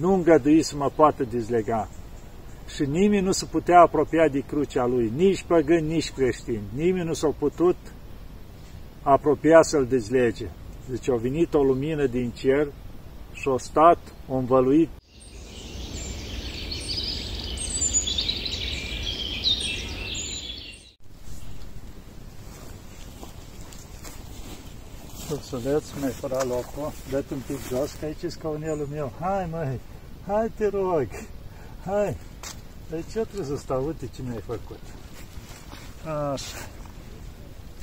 nu îngădui să mă poată dezlega. Și nimeni nu se putea apropia de crucea lui, nici păgâni, nici creștini. Nimeni nu s-a putut apropia să-l dezlege. Deci a venit o lumină din cer și a stat, a învăluit Ursuleț, mi-ai furat locul, dă un pic jos, că aici e scaunelul meu. Hai, măi, hai te rog, hai. Deci ce trebuie să stau? Uite ce mi-ai făcut. Așa.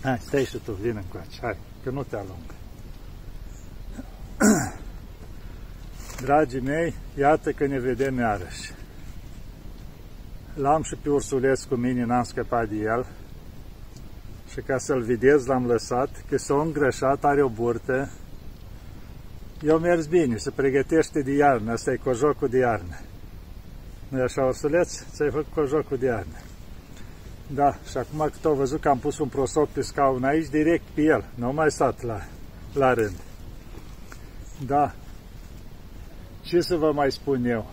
Hai, stai și tu, vine încoace, hai, că nu te alung. Dragii mei, iată că ne vedem iarăși. L-am și pe ursuleț cu mine, n-am scăpat de el. Și ca să-l vedeți, l-am lăsat, că s-a îngrășat, are o burtă. Eu mers bine, se pregătește de iarnă, asta e cojocul de iarnă. nu așa, ursuleț? Ți-ai făcut cojocul de iarnă. Da, și acum cât au văzut că am pus un prosop pe scaun aici, direct pe el, nu mai stat la, la rând. Da, ce să vă mai spun eu?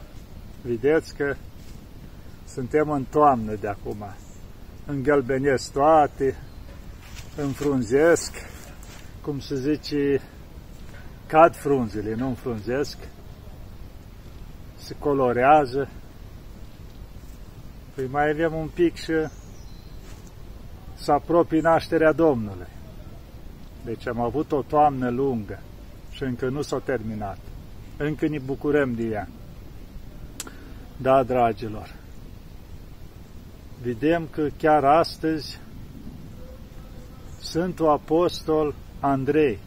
Vedeți că suntem în toamnă de acum. Îngălbenesc toate, înfrunzesc, cum se zice, cad frunzele, nu înfrunzesc, se colorează. Păi mai avem un pic și să apropii nașterea Domnului. Deci am avut o toamnă lungă și încă nu s-a terminat. Încă ne bucurăm de ea. Da, dragilor, vedem că chiar astăzi Sfântul Apostol Andrei.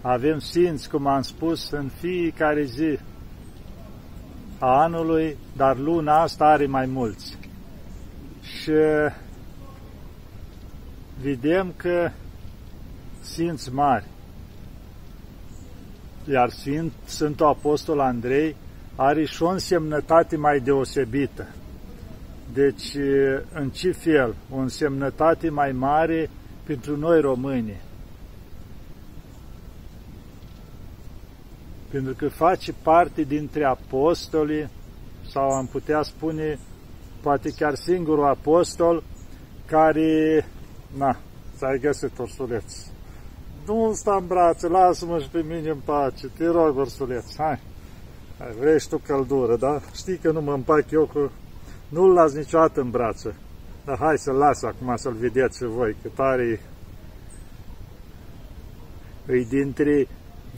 Avem sfinți, cum am spus, în fiecare zi a anului, dar luna asta are mai mulți. Și vedem că sfinți mari, iar Sfânt, Sfântul Apostol Andrei are și o însemnătate mai deosebită. Deci, în ce fel? O însemnătate mai mare pentru noi români. Pentru că face parte dintre apostoli, sau am putea spune, poate chiar singurul apostol, care, na, ți-ai găsit ursuleț. Nu sta în brațe, lasă-mă și pe mine în pace, te rog, ursuleț, hai. hai vrei și tu căldură, da? Știi că nu mă împac eu cu nu-l las niciodată în brață. Dar hai să-l las acum să-l vedeți și voi, că tare îi dintre...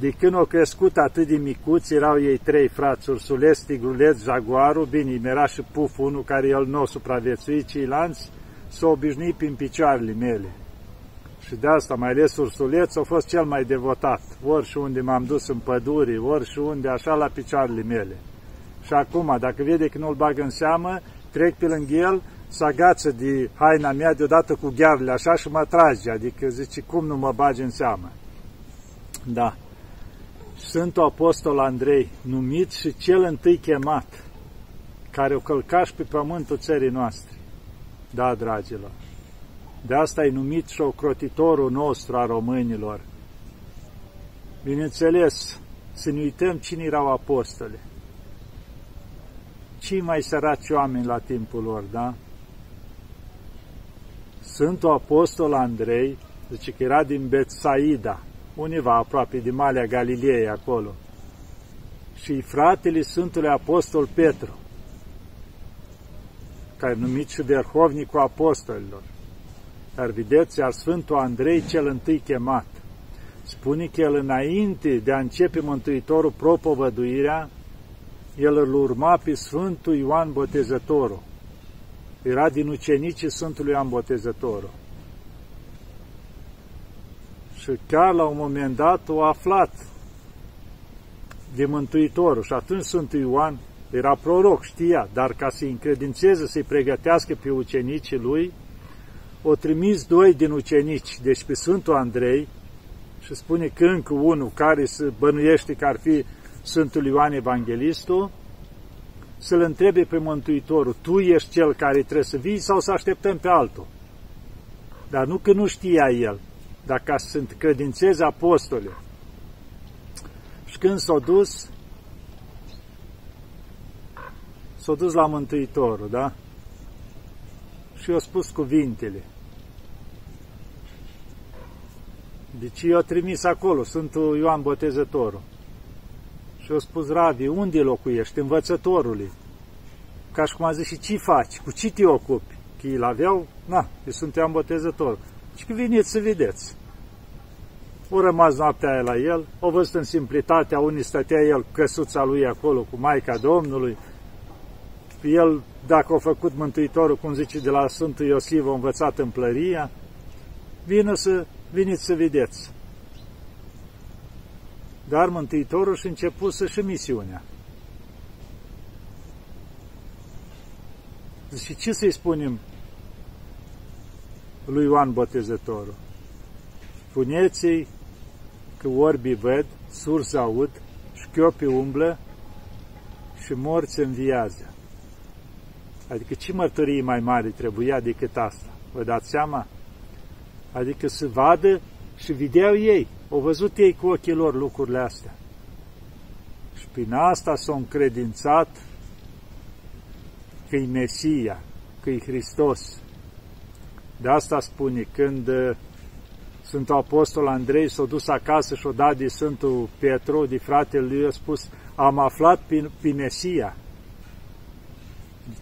De când au crescut atât de micuți, erau ei trei frați, ursuleț, tigruleț, jaguarul, bine, era și puf, unul care el nu a supraviețuit, ceilalți s-au obișnuit prin picioarele mele. Și de asta, mai ales ursuleț, a fost cel mai devotat, ori și unde m-am dus în pădure, ori și unde, așa, la picioarele mele. Și acum, dacă vede că nu-l bag în seamă, trec pe lângă el, să agață de haina mea deodată cu ghearele așa și mă trage, adică zice, cum nu mă bagi în seamă? Da. Sfântul Apostol Andrei, numit și cel întâi chemat, care o călcași pe pământul țării noastre. Da, dragilor. De asta e numit și ocrotitorul nostru a românilor. Bineînțeles, să ne uităm cine erau apostole cei mai săraci oameni la timpul lor, da? Sfântul Apostol Andrei, zice că era din Betsaida, univa aproape de Malea Galilei acolo, și fratele Sfântului Apostol Petru, care e numit și verhovnicul apostolilor. Dar vedeți, iar Sfântul Andrei cel întâi chemat, spune că el înainte de a începe Mântuitorul propovăduirea, el îl urma pe Sfântul Ioan Botezătorul. Era din ucenicii Sfântului Ioan Botezătorul. Și chiar la un moment dat o aflat de Mântuitorul și atunci Sfântul Ioan era proroc, știa, dar ca să-i încredințeze, să-i pregătească pe ucenicii lui, o trimis doi din ucenici, deci pe Sfântul Andrei, și spune că încă unul care se bănuiește că ar fi Sfântul Ioan Evanghelistul, să-L întrebe pe Mântuitorul, tu ești cel care trebuie să vii sau să așteptăm pe altul? Dar nu că nu știa el, dar ca să credințeze apostole. Și când s-au dus, s-a dus la Mântuitorul, da? Și i-a spus cuvintele. Deci i-a trimis acolo, Sfântul Ioan Botezătorul. Și a spus, Rabi, unde locuiești? Învățătorului. Ca și cum a zis, și ce faci? Cu ce te ocupi? Că îl aveau, na, eu sunt Ioan Botezător. Și că veniți să vedeți. O rămas noaptea aia la el, o văzut în simplitatea, unii stătea el căsuța lui acolo cu Maica Domnului. El, dacă a făcut Mântuitorul, cum zice de la Sfântul Iosif, a învățat în plăria, vină să, veniți să vedeți. Dar Mântuitorul și început să-și misiunea. Și ce să-i spunem lui Ioan Botezătorul? Spuneți-i că orbii văd, surzi aud, șchiopii umblă și morți înviază. Adică ce mărturie mai mare trebuia decât asta? Vă dați seama? Adică să vadă și vedeau ei, au văzut ei cu ochii lor lucrurile astea. Și prin asta s-au încredințat că e Mesia, că e Hristos. De asta spune, când Sfântul Apostol Andrei s-a dus acasă și-a dat de Sfântul Petru, de fratele lui, a spus, am aflat pe, pe Mesia,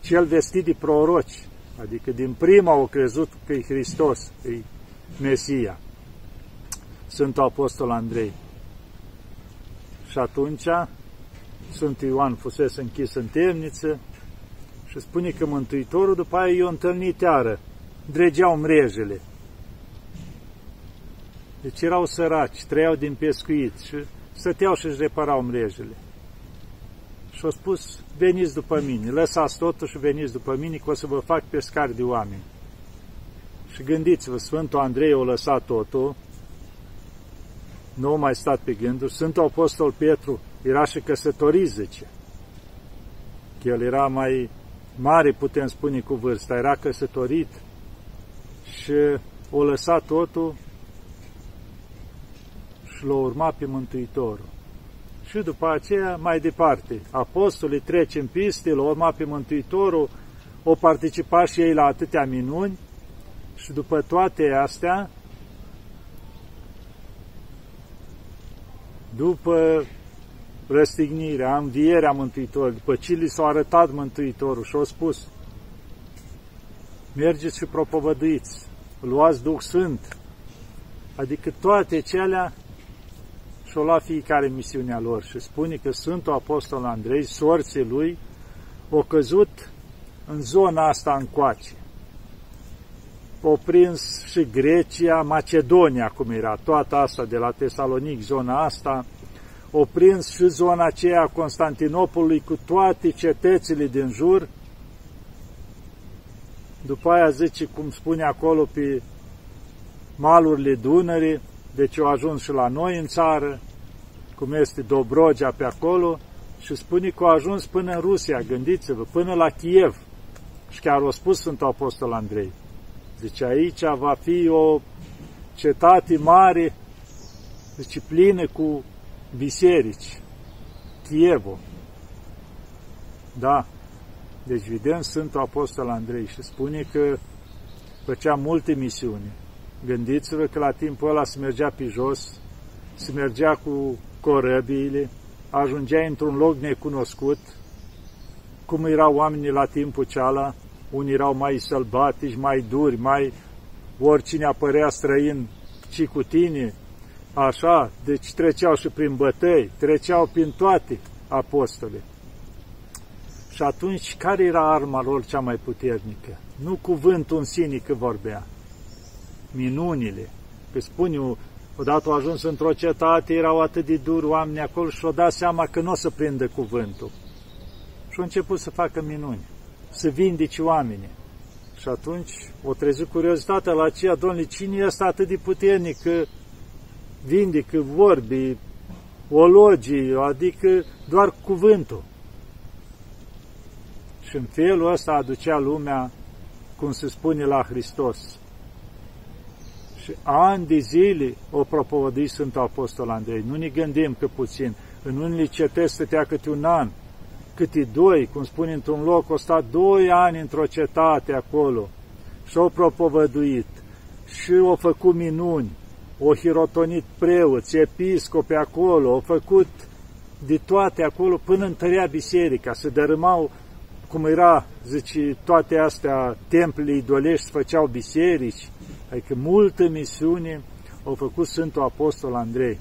cel vestit de proroci, adică din prima au crezut că e Hristos, că e Mesia, Sfântul Apostol Andrei. Și atunci Sfântul Ioan fusese închis în temniță și spune că Mântuitorul după aia i-a întâlnit iară, dregeau mrejele, deci erau săraci, trăiau din pescuit și stăteau și își reparau mrejele. Și au spus, veniți după mine, lăsați totul și veniți după mine, că o să vă fac pescari de oameni. Și gândiți-vă, Sfântul Andrei a lăsat totul, nu a mai stat pe gânduri, Sfântul Apostol Petru era și căsătorit, zice. Că el era mai mare, putem spune cu vârsta, era căsătorit și o lăsat totul și l-a urmat pe Mântuitorul. Și după aceea, mai departe, apostolii trec în piste, l-au urmat pe Mântuitorul, au participat și ei la atâtea minuni și după toate astea, după răstignirea, învierea Mântuitorului, după ce li s-a arătat Mântuitorul și au spus, mergeți și propovăduiți, luați Duh Sfânt, adică toate celea și-o lua fiecare misiunea lor și spune că Sfântul Apostol Andrei, sorții lui, o căzut în zona asta încoace. O prins și Grecia, Macedonia, cum era, toată asta de la Tesalonic, zona asta, o prins și zona aceea a Constantinopolului cu toate cetățile din jur. După aia zice, cum spune acolo pe malurile Dunării, deci au ajuns și la noi în țară, cum este Dobrogea pe acolo, și spune că au ajuns până în Rusia, gândiți-vă, până la Kiev. Și chiar o spus Sfântul Apostol Andrei. Zice, aici va fi o cetate mare, deci plină cu biserici. Kievul. Da. Deci vedem Sfântul Apostol Andrei și spune că făcea multe misiuni. Gândiți-vă că la timpul ăla se mergea pe jos, se mergea cu corăbiile, ajungea într-un loc necunoscut, cum erau oamenii la timpul ceala, unii erau mai sălbatici, mai duri, mai oricine apărea străin, ci cu tine, așa, deci treceau și prin bătăi, treceau prin toate apostole. Și atunci, care era arma lor cea mai puternică? Nu cuvântul în sine că vorbea, minunile. Că spune, odată au ajuns într-o cetate, erau atât de duri oameni acolo și au dat seama că nu o să prindă cuvântul. Și au început să facă minuni, să vindece oamenii. Și atunci o trezit curiozitatea la aceea, domnule, cine este atât de puternic că vindecă vorbi, ologii, adică doar cuvântul. Și în felul ăsta aducea lumea, cum se spune la Hristos, și ani de zile o propovădui Sfântul Apostol Andrei. Nu ne gândim că puțin. În unele cetăți stătea câte un an câte doi, cum spune într-un loc, au stat doi ani într-o cetate acolo. Și au propovăduit. Și au făcut minuni, au hirotonit preoți, episcopi acolo, au făcut de toate acolo până întărea biserica, se dărâmau, cum era, zice, toate astea, templele idolești făceau biserici, adică multă misiune au făcut Sfântul Apostol Andrei.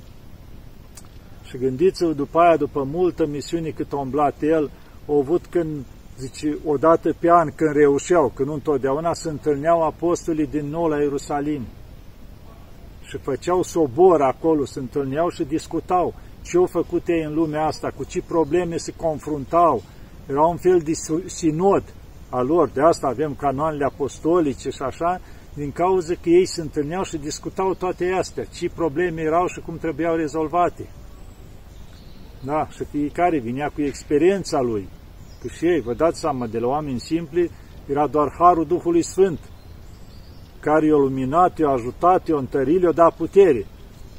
Și gândiți-vă după aia, după multă misiune cât a umblat el, au avut când, zice, odată pe an, când reușeau, când nu întotdeauna se întâlneau apostolii din nou la Ierusalim. Și făceau sobor acolo, se întâlneau și discutau ce au făcut ei în lumea asta, cu ce probleme se confruntau. Era un fel de sinod al lor, de asta avem canoanele apostolice și așa, din cauza că ei se întâlneau și discutau toate astea, ce probleme erau și cum trebuiau rezolvate. Da, și fiecare vinea cu experiența lui. Că și ei, vă dați seama, de la oameni simpli, era doar Harul Duhului Sfânt, care i-a luminat, i-a ajutat, i-a întărit, i-a dat putere.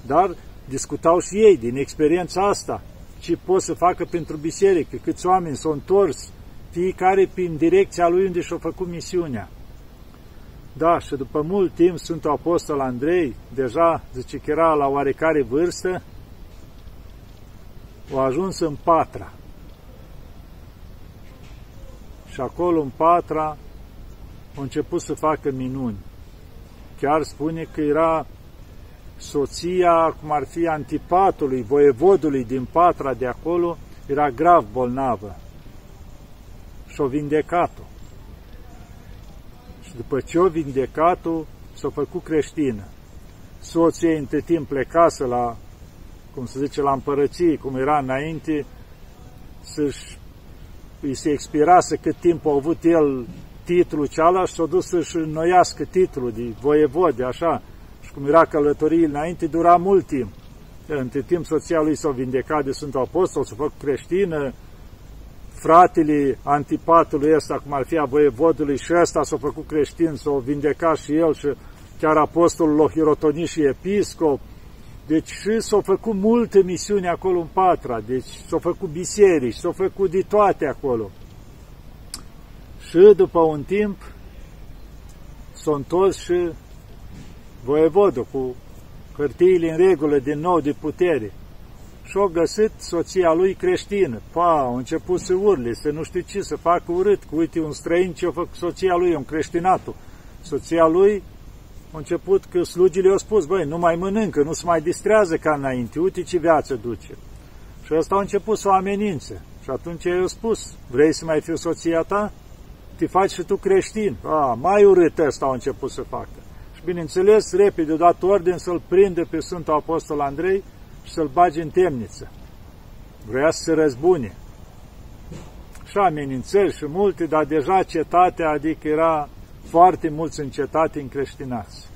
Dar discutau și ei din experiența asta, ce pot să facă pentru biserică, câți oameni s-au întors, fiecare prin direcția lui unde și-a făcut misiunea. Da, și după mult timp Sfântul Apostol Andrei, deja zice că era la oarecare vârstă, a ajuns în Patra. Și acolo în Patra a început să facă minuni. Chiar spune că era soția, cum ar fi antipatului, voievodului din Patra de acolo, era grav bolnavă și-o vindecat-o. Și după ce o vindecat-o, s-a făcut creștină. Soția între timp plecase la cum se zice, la împărăție, cum era înainte, să-și îi se expirase cât timp a avut el titlul cealaltă și s-a dus să-și înnoiască titlul de voievode, așa. Și cum era călătoriile înainte, dura mult timp. Între timp, soția lui s-a vindecat de Sfântul Apostol, s-a făcut creștină, fratele antipatului ăsta, cum ar fi a voievodului, și ăsta s-a făcut creștin, s-a vindecat și el și chiar apostolul l-a hirotonit și episcop, deci și s-au făcut multe misiuni acolo în Patra, deci s-au făcut biserici, s-au făcut de toate acolo. Și după un timp s-a întors și voievodul cu hârtiile în regulă din nou de putere. Și au găsit soția lui creștină. Pa, au început să urle, să nu știu ce, să facă urât, cu uite un străin ce a făcut soția lui, un creștinatul. Soția lui a început că slugile au spus, băi, nu mai mănâncă, nu se mai distrează ca înainte, uite ce viață duce. Și ăsta a început să o amenințe. Și atunci i-a spus, vrei să mai fiu soția ta? Te faci și tu creștin. A, mai urât ăsta a început să facă. Și bineînțeles, repede a dat ordin să-l prinde pe Sfântul Apostol Andrei și să-l bage în temniță. Vrea să se răzbune. Și amenințări și multe, dar deja cetatea, adică era foarte mulți încetați încreștinați.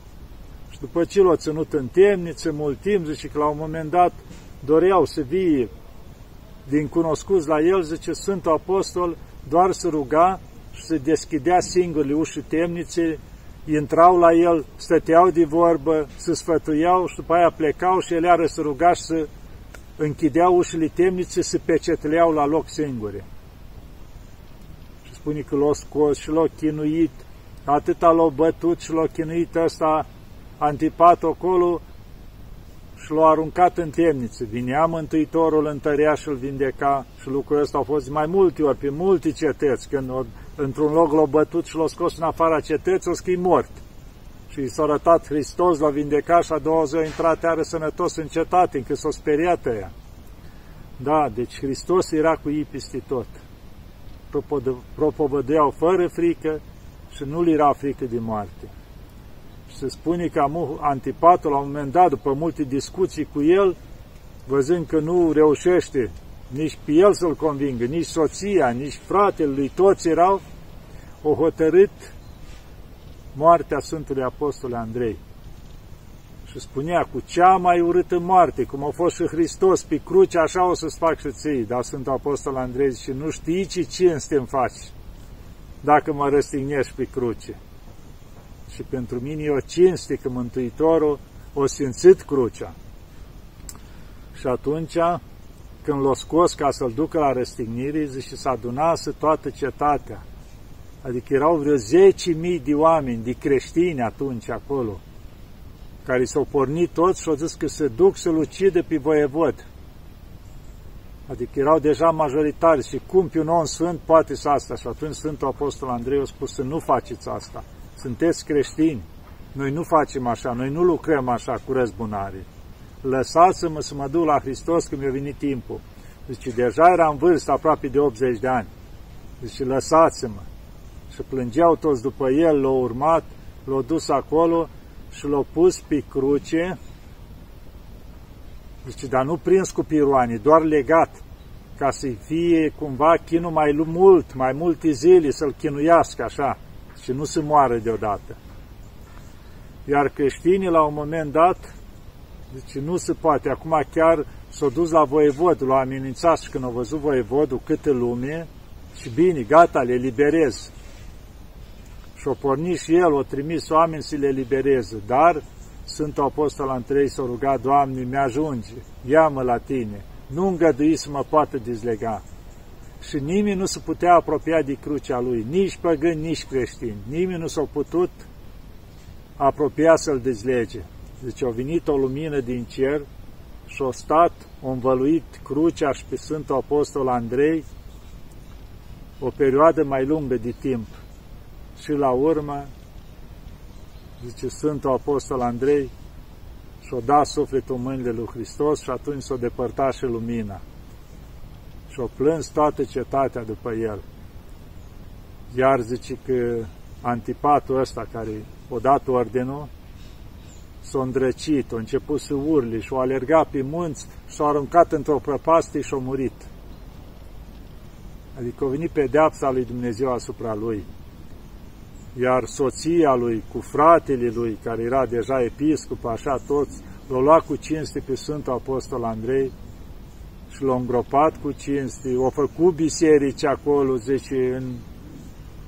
Și după ce l-au ținut în temniță mult timp, zice că la un moment dat doreau să vie din cunoscuți la el, zice Sfântul Apostol, doar să ruga și să deschidea singuri ușii temniței, intrau la el, stăteau de vorbă, se sfătuiau și după aia plecau și el iară să ruga și să închideau ușile temniței, să pecetleau la loc singure. Și spune că l-au scos și l-au chinuit atâta l-a bătut și l-a chinuit ăsta antipat acolo și l-a aruncat în temniță. Vinea Mântuitorul, întărea și îl vindeca și lucrul ăsta a fost mai multe ori, pe multe cetăți, când într-un loc l-a bătut și l-a scos în afara cetății, o scrie mort. Și i s-a arătat Hristos, l-a vindecat și a doua zi a intrat iară sănătos în cetate, încă s-a speriat ea. Da, deci Hristos era cu ei peste tot. Propovădeau fără frică, și nu li era frică de moarte. Și se spune că Antipatul, la un moment dat, după multe discuții cu el, văzând că nu reușește nici pe el să-l convingă, nici soția, nici fratele lui, toți erau, o hotărât moartea Sfântului Apostol Andrei. Și spunea, cu cea mai urâtă moarte, cum a fost și Hristos pe cruce, așa o să-ți fac și ții. Dar Sfântul Apostol Andrei zice, nu știi ce cinste îmi faci dacă mă răstignești pe cruce. Și pentru mine e o cinste că Mântuitorul o simțit crucea. Și atunci, când l-a scos ca să-l ducă la răstignire, zice, s-a adunase toată cetatea. Adică erau vreo 10.000 de oameni, de creștini atunci acolo, care s-au pornit toți și au zis că se duc să-l ucide pe voievod. Adică erau deja majoritari și cum pe un om sfânt poate să asta? Și atunci Sfântul Apostol Andrei a spus să nu faceți asta. Sunteți creștini. Noi nu facem așa, noi nu lucrăm așa cu răzbunare. Lăsați-mă să mă duc la Hristos când mi-a venit timpul. Zice, deja era în vârstă aproape de 80 de ani. Zice, lăsați-mă. Și plângeau toți după el, l-au urmat, l-au dus acolo și l-au pus pe cruce Zice, dar nu prins cu piroane, doar legat, ca să-i fie cumva chinul mai mult, mai multe zile, să-l chinuiască așa și nu se moară deodată. Iar creștinii, la un moment dat, zice, nu se poate. Acum chiar s-au dus la voievod, l-au amenințat și când au văzut voievodul câtă lume, și bine, gata, le liberez. Și-o pornit și el, o trimis oameni să le libereze, dar Sfântul Apostol Andrei s-a rugat, Doamne, mi-ajunge, ia-mă la Tine, nu îngădui să mă poată dezlega. Și nimeni nu se putea apropia de crucea lui, nici păgâni, nici creștini. Nimeni nu s-a putut apropia să-l dezlege. Deci a venit o lumină din cer și a stat, a învăluit crucea și pe Sfântul Apostol Andrei o perioadă mai lungă de timp. Și la urmă zice Sfântul Apostol Andrei, și-o da sufletul în mâinile lui Hristos și atunci s-o depărta și lumina. Și-o plâns toată cetatea după el. Iar zice că antipatul ăsta care o dat ordinul, s-a îndrăcit, a început să urli și-o alergat pe munți și-o aruncat într-o prăpastie și-o murit. Adică a venit pedeapsa lui Dumnezeu asupra lui iar soția lui cu fratele lui, care era deja episcop, așa toți, l-au luat cu cinste pe Sfântul Apostol Andrei și l-au îngropat cu cinste, au făcut biserici acolo, zice, în,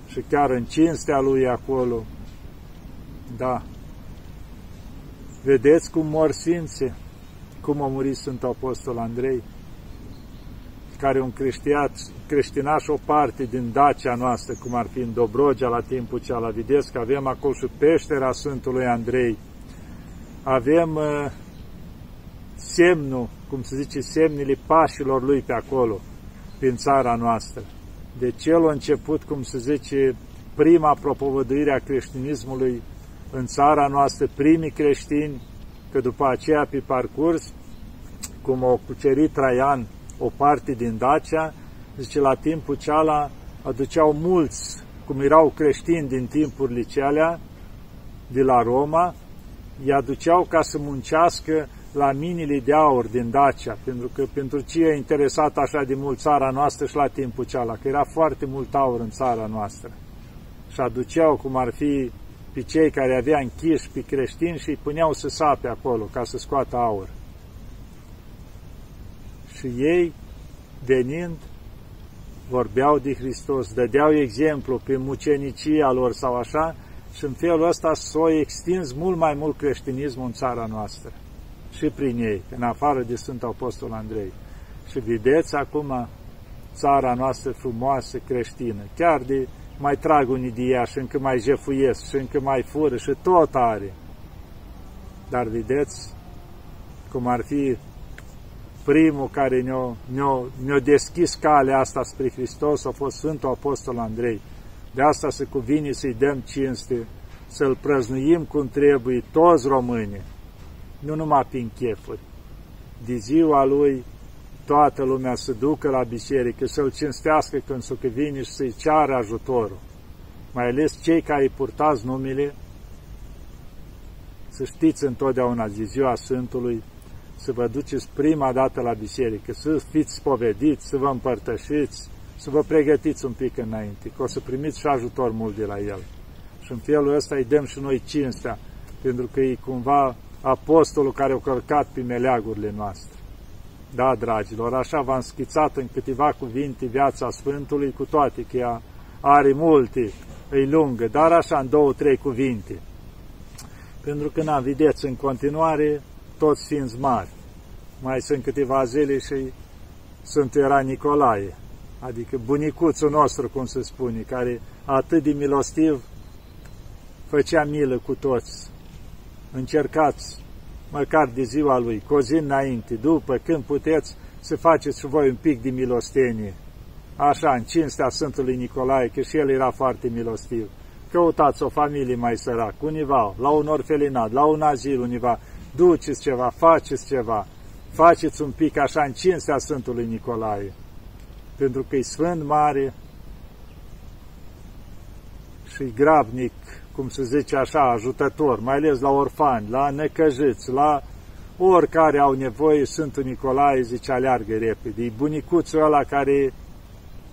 și chiar în cinstea lui acolo. Da. Vedeți cum mor sfințe, cum a murit Sfântul Apostol Andrei? Care un creștinaș o parte din Dacia noastră, cum ar fi în Dobrogea la timpul cea la Videsc, avem acolo și peștera Sfântului Andrei, avem uh, semnul, cum se zice, semnele pașilor lui pe acolo, prin țara noastră. Deci el a început, cum se zice, prima propovăduire a creștinismului în țara noastră, primii creștini, că după aceea pe parcurs, cum o cucerit Traian o parte din Dacia, zice, la timpul ceala aduceau mulți, cum erau creștini din timpurile cealea, de la Roma, îi aduceau ca să muncească la minile de aur din Dacia, pentru că pentru ce e interesat așa de mult țara noastră și la timpul ceala, că era foarte mult aur în țara noastră. Și aduceau, cum ar fi pe cei care avea închiși pe creștini și îi puneau să sape acolo ca să scoată aur și ei, venind, vorbeau de Hristos, dădeau exemplu pe mucenicia lor sau așa, și în felul ăsta s-a extins mult mai mult creștinismul în țara noastră și prin ei, în afară de Sfântul Apostol Andrei. Și vedeți acum țara noastră frumoasă creștină, chiar de mai trag unii de ea și încă mai jefuiesc și încă mai fură și tot are. Dar vedeți cum ar fi primul care ne-a, ne-a, ne-a deschis calea asta spre Hristos a fost Sfântul Apostol Andrei. De asta se cuvine să-i dăm cinste, să-l prăznuim cum trebuie toți românii, nu numai prin chefuri. De ziua lui toată lumea să ducă la biserică, să-l cinstească când se vine și să-i ceară ajutorul. Mai ales cei care purtați numele, să știți întotdeauna de ziua Sfântului, să vă duceți prima dată la biserică, să fiți spovediți, să vă împărtășiți, să vă pregătiți un pic înainte, că o să primiți și ajutor mult de la El. Și în felul ăsta îi dăm și noi cinstea, pentru că e cumva apostolul care a călcat pe meleagurile noastre. Da, dragilor, așa v-am schițat în câteva cuvinte viața Sfântului, cu toate că ea are multe, e lungă, dar așa în două, trei cuvinte. Pentru că, n-am vedeți, în continuare, toți ființi mari. Mai sunt câteva zile și Sfântul era Nicolae, adică bunicuțul nostru, cum se spune, care atât de milostiv făcea milă cu toți. Încercați, măcar de ziua lui, cu o zi înainte, după, când puteți, să faceți și voi un pic de milostenie. Așa, în cinstea Sfântului Nicolae, că și el era foarte milostiv. Căutați o familie mai săracă, univa, la un orfelinat, la un azil, univa, duceți ceva, faceți ceva, faceți un pic așa în cinstea Sfântului Nicolae, pentru că e Sfânt Mare și grabnic, cum se zice așa, ajutător, mai ales la orfani, la necăjiți, la oricare au nevoie, Sfântul Nicolae zice, aleargă repede. E bunicuțul ăla care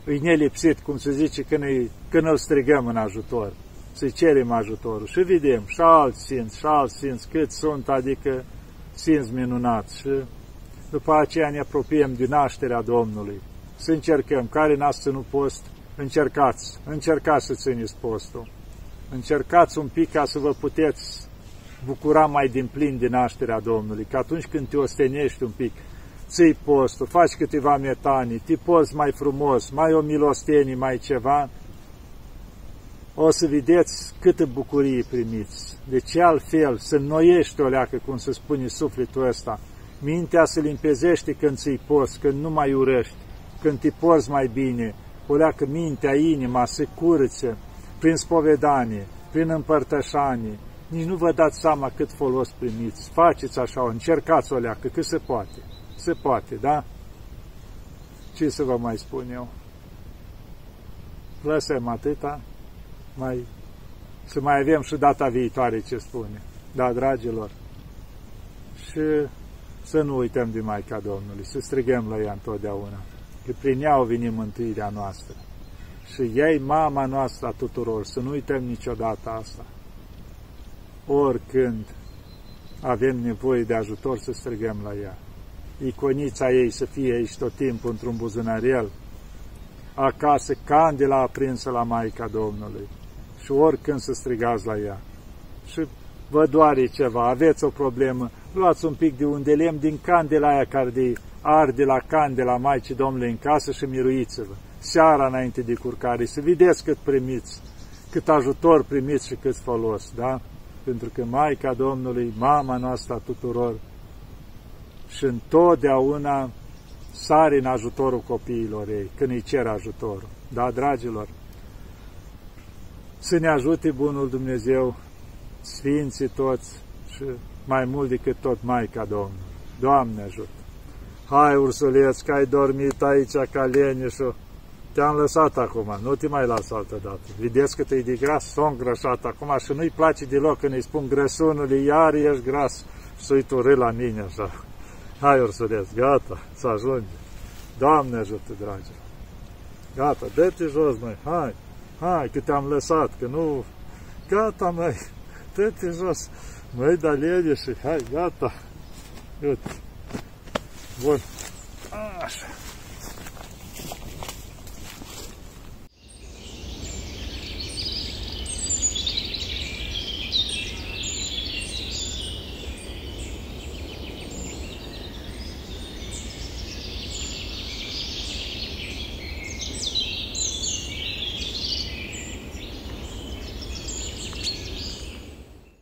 îi nelipsit, cum se zice, când, îi, când îl strigăm în ajutor, să cerem ajutorul. Și vedem, și alți sfinți, și alți sfinți, cât sunt, adică sfinți minunați. Și după aceea ne apropiem din nașterea Domnului. Să încercăm, care n-ați ținut post, încercați, încercați să țineți postul. Încercați un pic ca să vă puteți bucura mai din plin din nașterea Domnului, că atunci când te ostenești un pic, ții postul, faci câteva metanii, te poți mai frumos, mai o milostenie, mai ceva, o să vedeți câtă bucurie primiți. De ce altfel să înnoiești o leacă, cum se spune sufletul ăsta, mintea se limpezește când ții post, când nu mai urăști, când te poți mai bine, o leacă mintea, inima se curăță prin spovedanie, prin împărtășanie, nici nu vă dați seama cât folos primiți. Faceți așa, încercați o leacă, cât se poate. Se poate, da? Ce să vă mai spun eu? Lăsăm atâta, mai, să mai avem și data viitoare ce spune. Da, dragilor? Și să nu uităm de Maica Domnului, să strigăm la ea întotdeauna, că prin ea o venim mântuirea noastră. Și ei mama noastră a tuturor, să nu uităm niciodată asta oricând avem nevoie de ajutor să strigăm la ea. Iconița ei să fie aici tot timpul într-un buzunarel, acasă candela aprinsă la Maica Domnului și oricând să strigați la ea. Și vă doare ceva, aveți o problemă, luați un pic de unde lemn din candela aia care de arde la candela Maicii Domnului în casă și miruiți-vă. Seara înainte de curcare, să vedeți cât primiți, cât ajutor primiți și cât folos, da? pentru că Maica Domnului, mama noastră a tuturor, și întotdeauna sare în ajutorul copiilor ei, când îi cer ajutorul. Da, dragilor? Să ne ajute Bunul Dumnezeu, Sfinții toți și mai mult decât tot Maica Domnului. Doamne ajută! Hai, ursuleț, că ai dormit aici ca leneșul, te-am lăsat acum, nu te mai las altă dată. Vedeți cât e de gras, s-o îngrășat acum și nu-i place deloc când îi spun grăsunului, iar ești gras și să-i la mine așa. Hai, ursuleț, gata, să ajunge. Doamne ajută, dragi. Gata, dă-te jos, măi, hai, а, які там лесатки, ну, ка там, ай, ти ти ж ось, ми даленіші, ай, я та, от, вот, аж.